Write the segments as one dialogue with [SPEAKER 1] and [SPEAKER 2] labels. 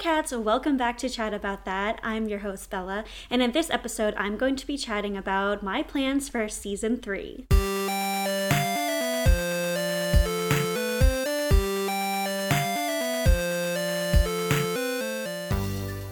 [SPEAKER 1] cats, welcome back to Chat About That. I'm your host, Bella, and in this episode, I'm going to be chatting about my plans for season three.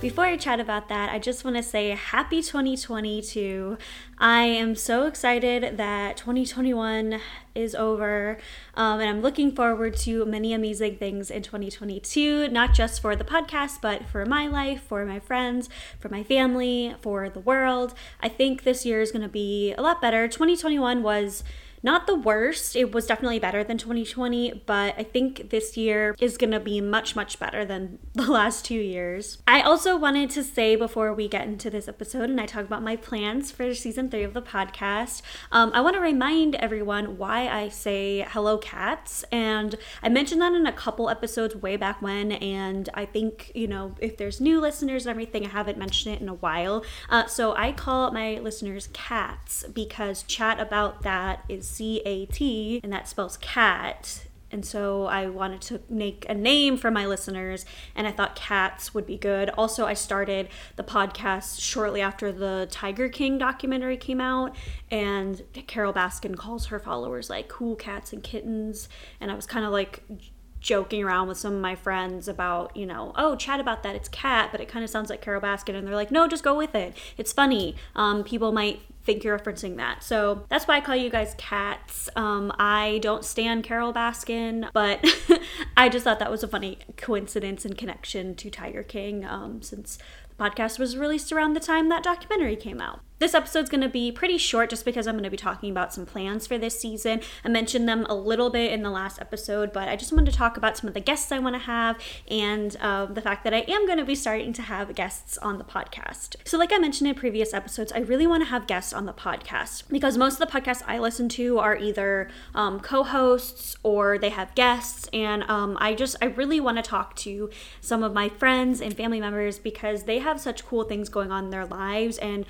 [SPEAKER 1] Before I chat about that, I just want to say happy 2022. I am so excited that 2021 is over, um, and I'm looking forward to many amazing things in 2022, not just for the podcast, but for my life, for my friends, for my family, for the world. I think this year is going to be a lot better. 2021 was not the worst. It was definitely better than 2020, but I think this year is going to be much, much better than the last two years. I also wanted to say before we get into this episode and I talk about my plans for season three of the podcast, um, I want to remind everyone why I say hello cats. And I mentioned that in a couple episodes way back when. And I think, you know, if there's new listeners and everything, I haven't mentioned it in a while. Uh, so I call my listeners cats because chat about that is C A T, and that spells cat. And so I wanted to make a name for my listeners, and I thought cats would be good. Also, I started the podcast shortly after the Tiger King documentary came out, and Carole Baskin calls her followers like cool cats and kittens. And I was kind of like joking around with some of my friends about, you know, oh, chat about that. It's cat, but it kind of sounds like Carole Baskin. And they're like, no, just go with it. It's funny. Um, people might think you're referencing that. So that's why I call you guys cats. Um, I don't stand Carole Baskin, but I just thought that was a funny coincidence and connection to Tiger King um, since podcast was released around the time that documentary came out. This episode's going to be pretty short just because I'm going to be talking about some plans for this season. I mentioned them a little bit in the last episode, but I just wanted to talk about some of the guests I want to have and uh, the fact that I am going to be starting to have guests on the podcast. So, like I mentioned in previous episodes, I really want to have guests on the podcast because most of the podcasts I listen to are either um, co hosts or they have guests. And um, I just, I really want to talk to some of my friends and family members because they have such cool things going on in their lives. And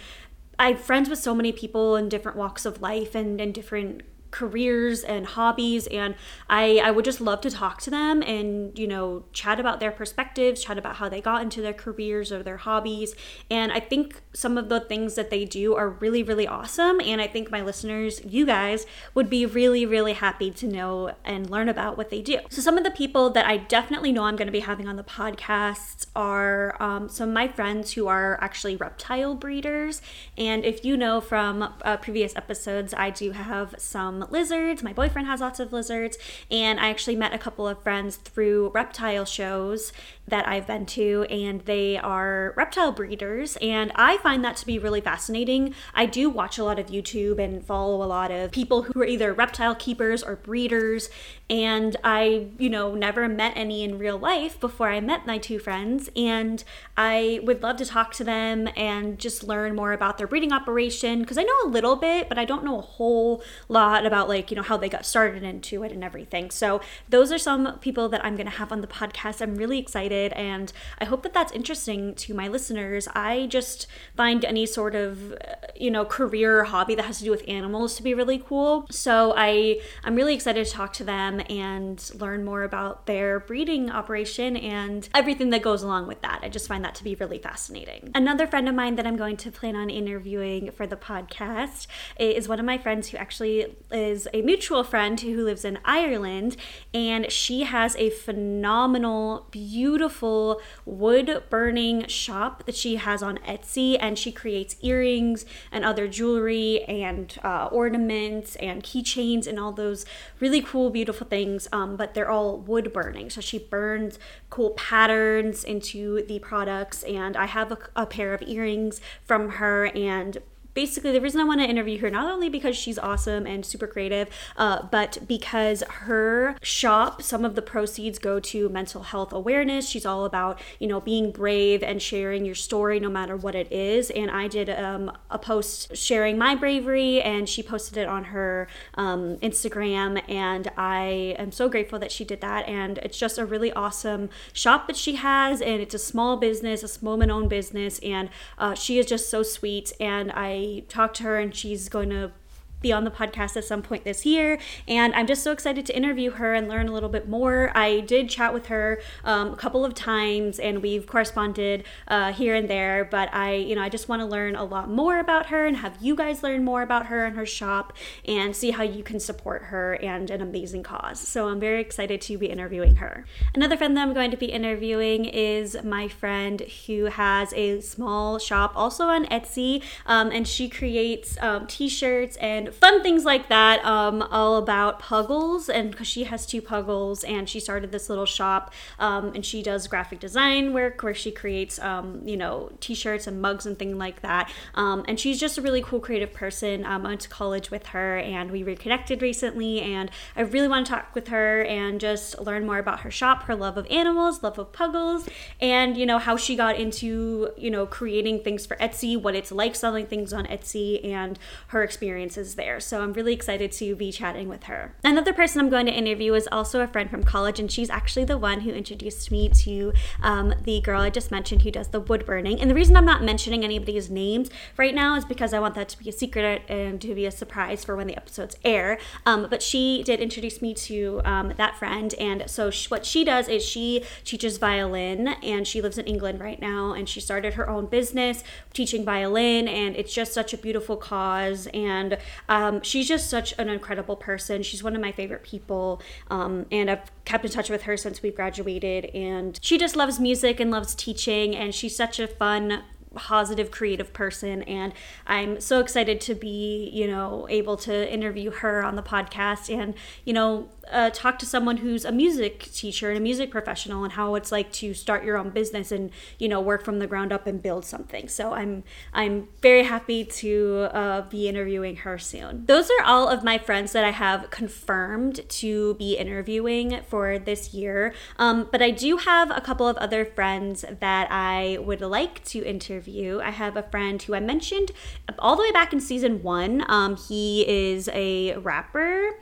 [SPEAKER 1] I'm friends with so many people in different walks of life and in different careers and hobbies and I I would just love to talk to them and you know chat about their perspectives chat about how they got into their careers or their hobbies. And I think some of the things that they do are really really awesome and I think my listeners you guys would be really really happy to know and learn about what they do. So some of the people that I definitely know I'm going to be having on the podcast are um, some of my friends who are actually reptile breeders. And if you know from uh, previous episodes I do have some Um, lizards. My boyfriend has lots of lizards. And I actually met a couple of friends through reptile shows that I've been to, and they are reptile breeders. And I find that to be really fascinating. I do watch a lot of YouTube and follow a lot of people who are either reptile keepers or breeders. And I, you know, never met any in real life before I met my two friends. And I would love to talk to them and just learn more about their breeding operation because I know a little bit, but I don't know a whole lot about like, you know, how they got started into it and everything. So those are some people that I'm going to have on the podcast. I'm really excited and I hope that that's interesting to my listeners. I just find any sort of, uh, you know, career hobby that has to do with animals to be really cool. So I I'm really excited to talk to them and learn more about their breeding operation and everything that goes along with that. I just find that to be really fascinating. Another friend of mine that I'm going to plan on interviewing for the podcast is one of my friends who actually is a mutual friend who lives in Ireland, and she has a phenomenal, beautiful wood burning shop that she has on Etsy, and she creates earrings and other jewelry and uh, ornaments and keychains and all those really cool, beautiful things. Um, but they're all wood burning, so she burns cool patterns into the products, and I have a, a pair of earrings from her and basically the reason I want to interview her not only because she's awesome and super creative, uh, but because her shop, some of the proceeds go to mental health awareness. She's all about you know being brave and sharing your story no matter what it is. And I did um, a post sharing my bravery, and she posted it on her um, Instagram, and I am so grateful that she did that. And it's just a really awesome shop that she has, and it's a small business, a woman-owned business, and uh, she is just so sweet. And I talked to her and she's going to be on the podcast at some point this year. And I'm just so excited to interview her and learn a little bit more. I did chat with her um, a couple of times and we've corresponded uh, here and there, but I, you know, I just want to learn a lot more about her and have you guys learn more about her and her shop and see how you can support her and an amazing cause. So I'm very excited to be interviewing her. Another friend that I'm going to be interviewing is my friend who has a small shop also on Etsy um, and she creates um, t shirts and fun things like that, um, all about puggles. And because she has two puggles, and she started this little shop, um, and she does graphic design work where she creates, um, you know, t-shirts and mugs and things like that. Um, and she's just a really cool creative person. Um, I went to college with her, and we reconnected recently. And I really want to talk with her and just learn more about her shop, her love of animals, love of puggles, and you know how she got into you know creating things for Etsy, what it's like selling things on Etsy, and her experiences there. So I'm really excited to be chatting with her. Another person I'm going to interview is also a friend from college, and she's actually the one who introduced me to um, the girl I just mentioned who does the wood burning. And the reason I'm not mentioning anybody's names right now is because I want that to be a secret and to be a surprise for when the episodes air. Um, but she did introduce me to um, that friend, and so what she does is she teaches violin, and she lives in England right now, and she started her own business teaching violin, and it's just such a beautiful cause. And um, she's just such an incredible person. She's one of my favorite people. Um, and I've kept in touch with her since we graduated. And she just loves music and loves teaching. And she's such a fun, positive creative person and i'm so excited to be you know able to interview her on the podcast and you know uh, talk to someone who's a music teacher and a music professional and how it's like to start your own business and you know work from the ground up and build something. So i'm i'm very happy to uh, be interviewing her soon. Those are all of my friends that i have confirmed to be interviewing for this year. Um, but i do have a couple of other friends that i would like to interview I have a friend who I mentioned all the way back in season one. Um, he is a rapper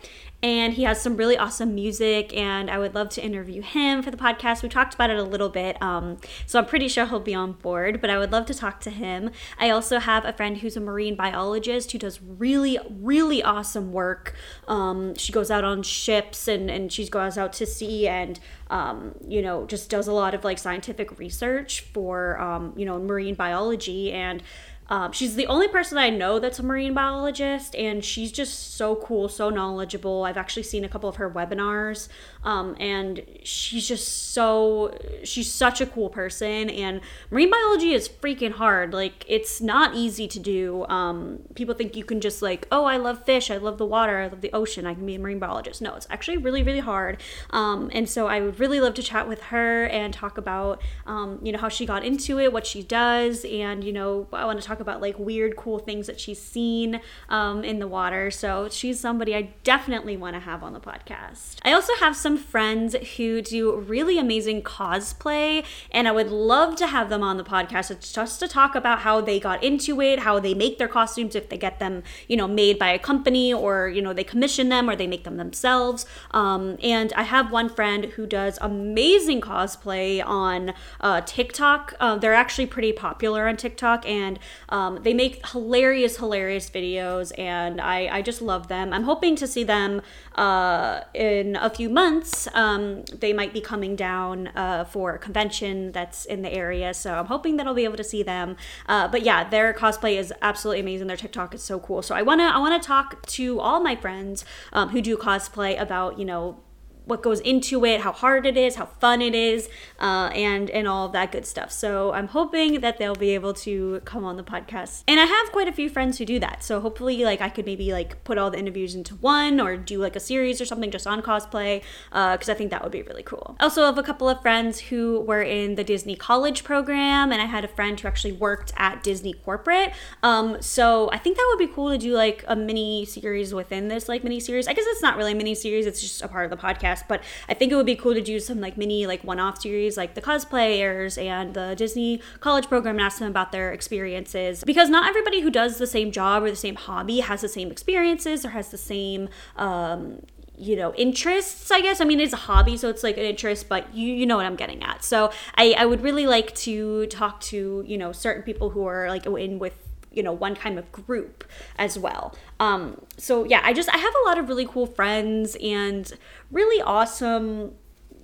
[SPEAKER 1] and he has some really awesome music and i would love to interview him for the podcast. We talked about it a little bit um, so i'm pretty sure he'll be on board but i would love to talk to him. I also have a friend who's a marine biologist who does really really awesome work. Um, she goes out on ships and, and she goes out to sea and um, you know just does a lot of like scientific research for um, you know marine biology and um, she's the only person I know that's a marine biologist, and she's just so cool, so knowledgeable. I've actually seen a couple of her webinars, um, and she's just so she's such a cool person. And marine biology is freaking hard. Like it's not easy to do. Um, people think you can just like, oh, I love fish, I love the water, I love the ocean, I can be a marine biologist. No, it's actually really, really hard. Um, and so I would really love to chat with her and talk about, um, you know, how she got into it, what she does, and you know, I want to talk talk about like weird, cool things that she's seen um, in the water. So she's somebody I definitely want to have on the podcast. I also have some friends who do really amazing cosplay, and I would love to have them on the podcast. It's just to talk about how they got into it, how they make their costumes, if they get them, you know, made by a company or, you know, they commission them or they make them themselves. Um, and I have one friend who does amazing cosplay on uh, TikTok. Uh, they're actually pretty popular on TikTok, and um, they make hilarious, hilarious videos, and I, I just love them. I'm hoping to see them uh, in a few months. Um, they might be coming down uh, for a convention that's in the area, so I'm hoping that I'll be able to see them. Uh, but yeah, their cosplay is absolutely amazing. Their TikTok is so cool. So I wanna I wanna talk to all my friends um, who do cosplay about you know what goes into it, how hard it is, how fun it is, uh, and and all of that good stuff. So I'm hoping that they'll be able to come on the podcast. And I have quite a few friends who do that. So hopefully, like I could maybe like put all the interviews into one or do like a series or something just on cosplay, because uh, I think that would be really cool. Also, I have a couple of friends who were in the Disney College program, and I had a friend who actually worked at Disney corporate. Um, so I think that would be cool to do like a mini series within this like mini series. I guess it's not really a mini series; it's just a part of the podcast podcast, but I think it would be cool to do some like mini like one-off series like the cosplayers and the Disney college program and ask them about their experiences. Because not everybody who does the same job or the same hobby has the same experiences or has the same um, you know interests i guess. I mean it's a hobby so it's like an interest but you you know what i'm getting at. So i i would really like to talk to you know certain people who are like in with you know one kind of group as well um, so yeah i just i have a lot of really cool friends and really awesome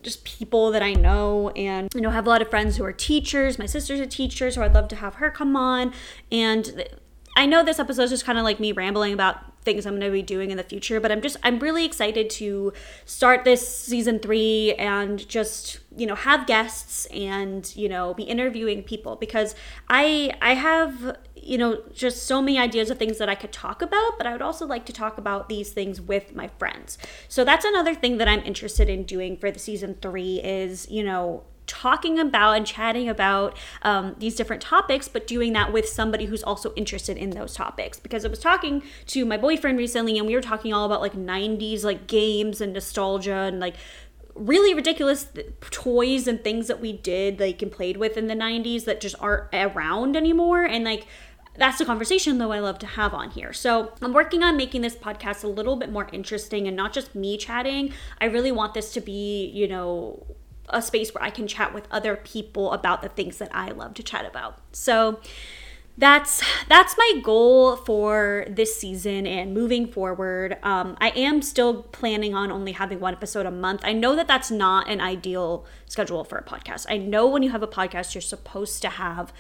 [SPEAKER 1] just people that I know and you know have a lot of friends who are teachers. My sister's a teacher, so I'd love to have her come on. And I know this episode is just kind of like me rambling about things I'm going to be doing in the future, but I'm just I'm really excited to start this season 3 and just, you know, have guests and, you know, be interviewing people because I I have you know, just so many ideas of things that I could talk about, but I would also like to talk about these things with my friends. So that's another thing that I'm interested in doing for the season three is, you know, talking about and chatting about um, these different topics, but doing that with somebody who's also interested in those topics. Because I was talking to my boyfriend recently, and we were talking all about like 90s like games and nostalgia and like really ridiculous toys and things that we did like and played with in the 90s that just aren't around anymore and like that's the conversation though I love to have on here. So I'm working on making this podcast a little bit more interesting and not just me chatting. I really want this to be, you know, a space where I can chat with other people about the things that I love to chat about. So that's that's my goal for this season and moving forward. Um, i am still planning on only having one episode a month. I know that that's not an ideal schedule for a podcast. I know when you have a podcast you're supposed to have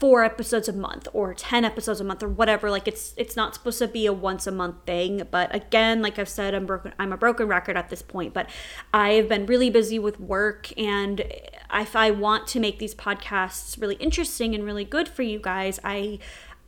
[SPEAKER 1] four episodes a month or 10 episodes a month or whatever like it's it's not supposed to be a once a month thing but again like i've said i'm broken i'm a broken record at this point but i've been really busy with work and if i want to make these podcasts really interesting and really good for you guys i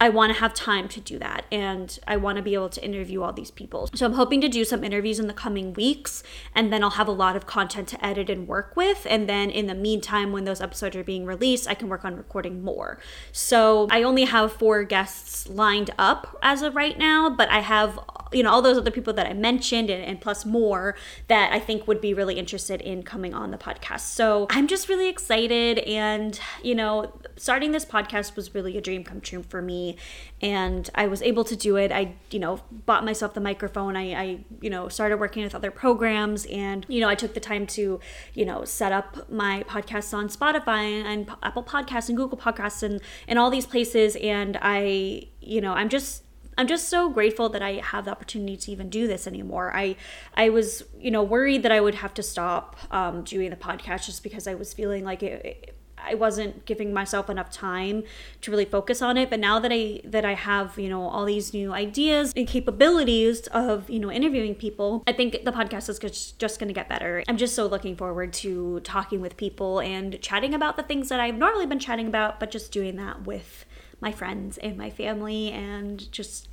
[SPEAKER 1] I want to have time to do that and I want to be able to interview all these people. So I'm hoping to do some interviews in the coming weeks and then I'll have a lot of content to edit and work with. And then in the meantime, when those episodes are being released, I can work on recording more. So I only have four guests lined up as of right now, but I have you know all those other people that i mentioned and, and, plus more that i think would be really interested in coming on the podcast. So i'm just really excited and you know starting this podcast was really a dream come true for me and i was able to do it. I you know bought myself the microphone. I, I you know started working with other programs and you know i took the time to you know set up my podcasts on spotify and apple podcasts and google podcasts and and all these places and i you know i'm just I'm just so grateful that I have the opportunity to even do this anymore. I I was you know worried that I would have to stop um, doing the podcast just because I was feeling like it, it, I wasn't giving myself enough time to really focus on it. But now that I that I have you know all these new ideas and capabilities of you know interviewing people, I think the podcast is just, just going to get better. I'm just so looking forward to talking with people and chatting about the things that I've normally been chatting about, but just doing that with my friends and my family and just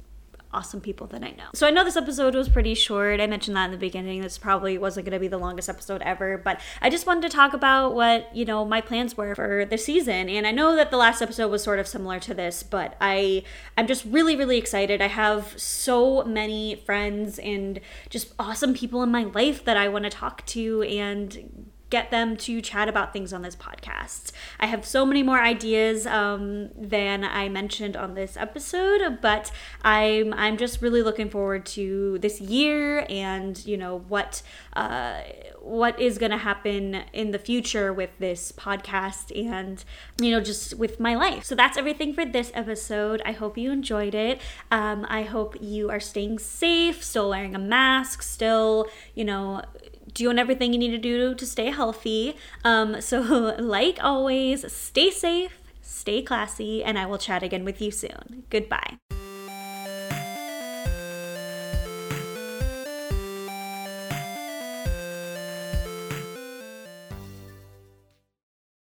[SPEAKER 1] awesome people that I know. So I know this episode was pretty short. I mentioned that in the beginning. This probably wasn't going to be the longest episode ever, but I just wanted to talk about what, you know, my plans were for the season. And I know that the last episode was sort of similar to this, but I I'm just really really excited. I have so many friends and just awesome people in my life that I want to talk to and get them to chat about things on this podcast. I have so many more ideas um, than I mentioned on this episode, but I'm I'm just really looking forward to this year and you know what uh, what is going to happen in the future with this podcast and you know just with my life. So that's everything for this episode. I hope you enjoyed it. Um, I hope you are staying safe, still wearing a mask, still you know doing everything you need to do to stay healthy. Um, so, like always, stay safe, stay classy, and I will chat again with you soon. Goodbye.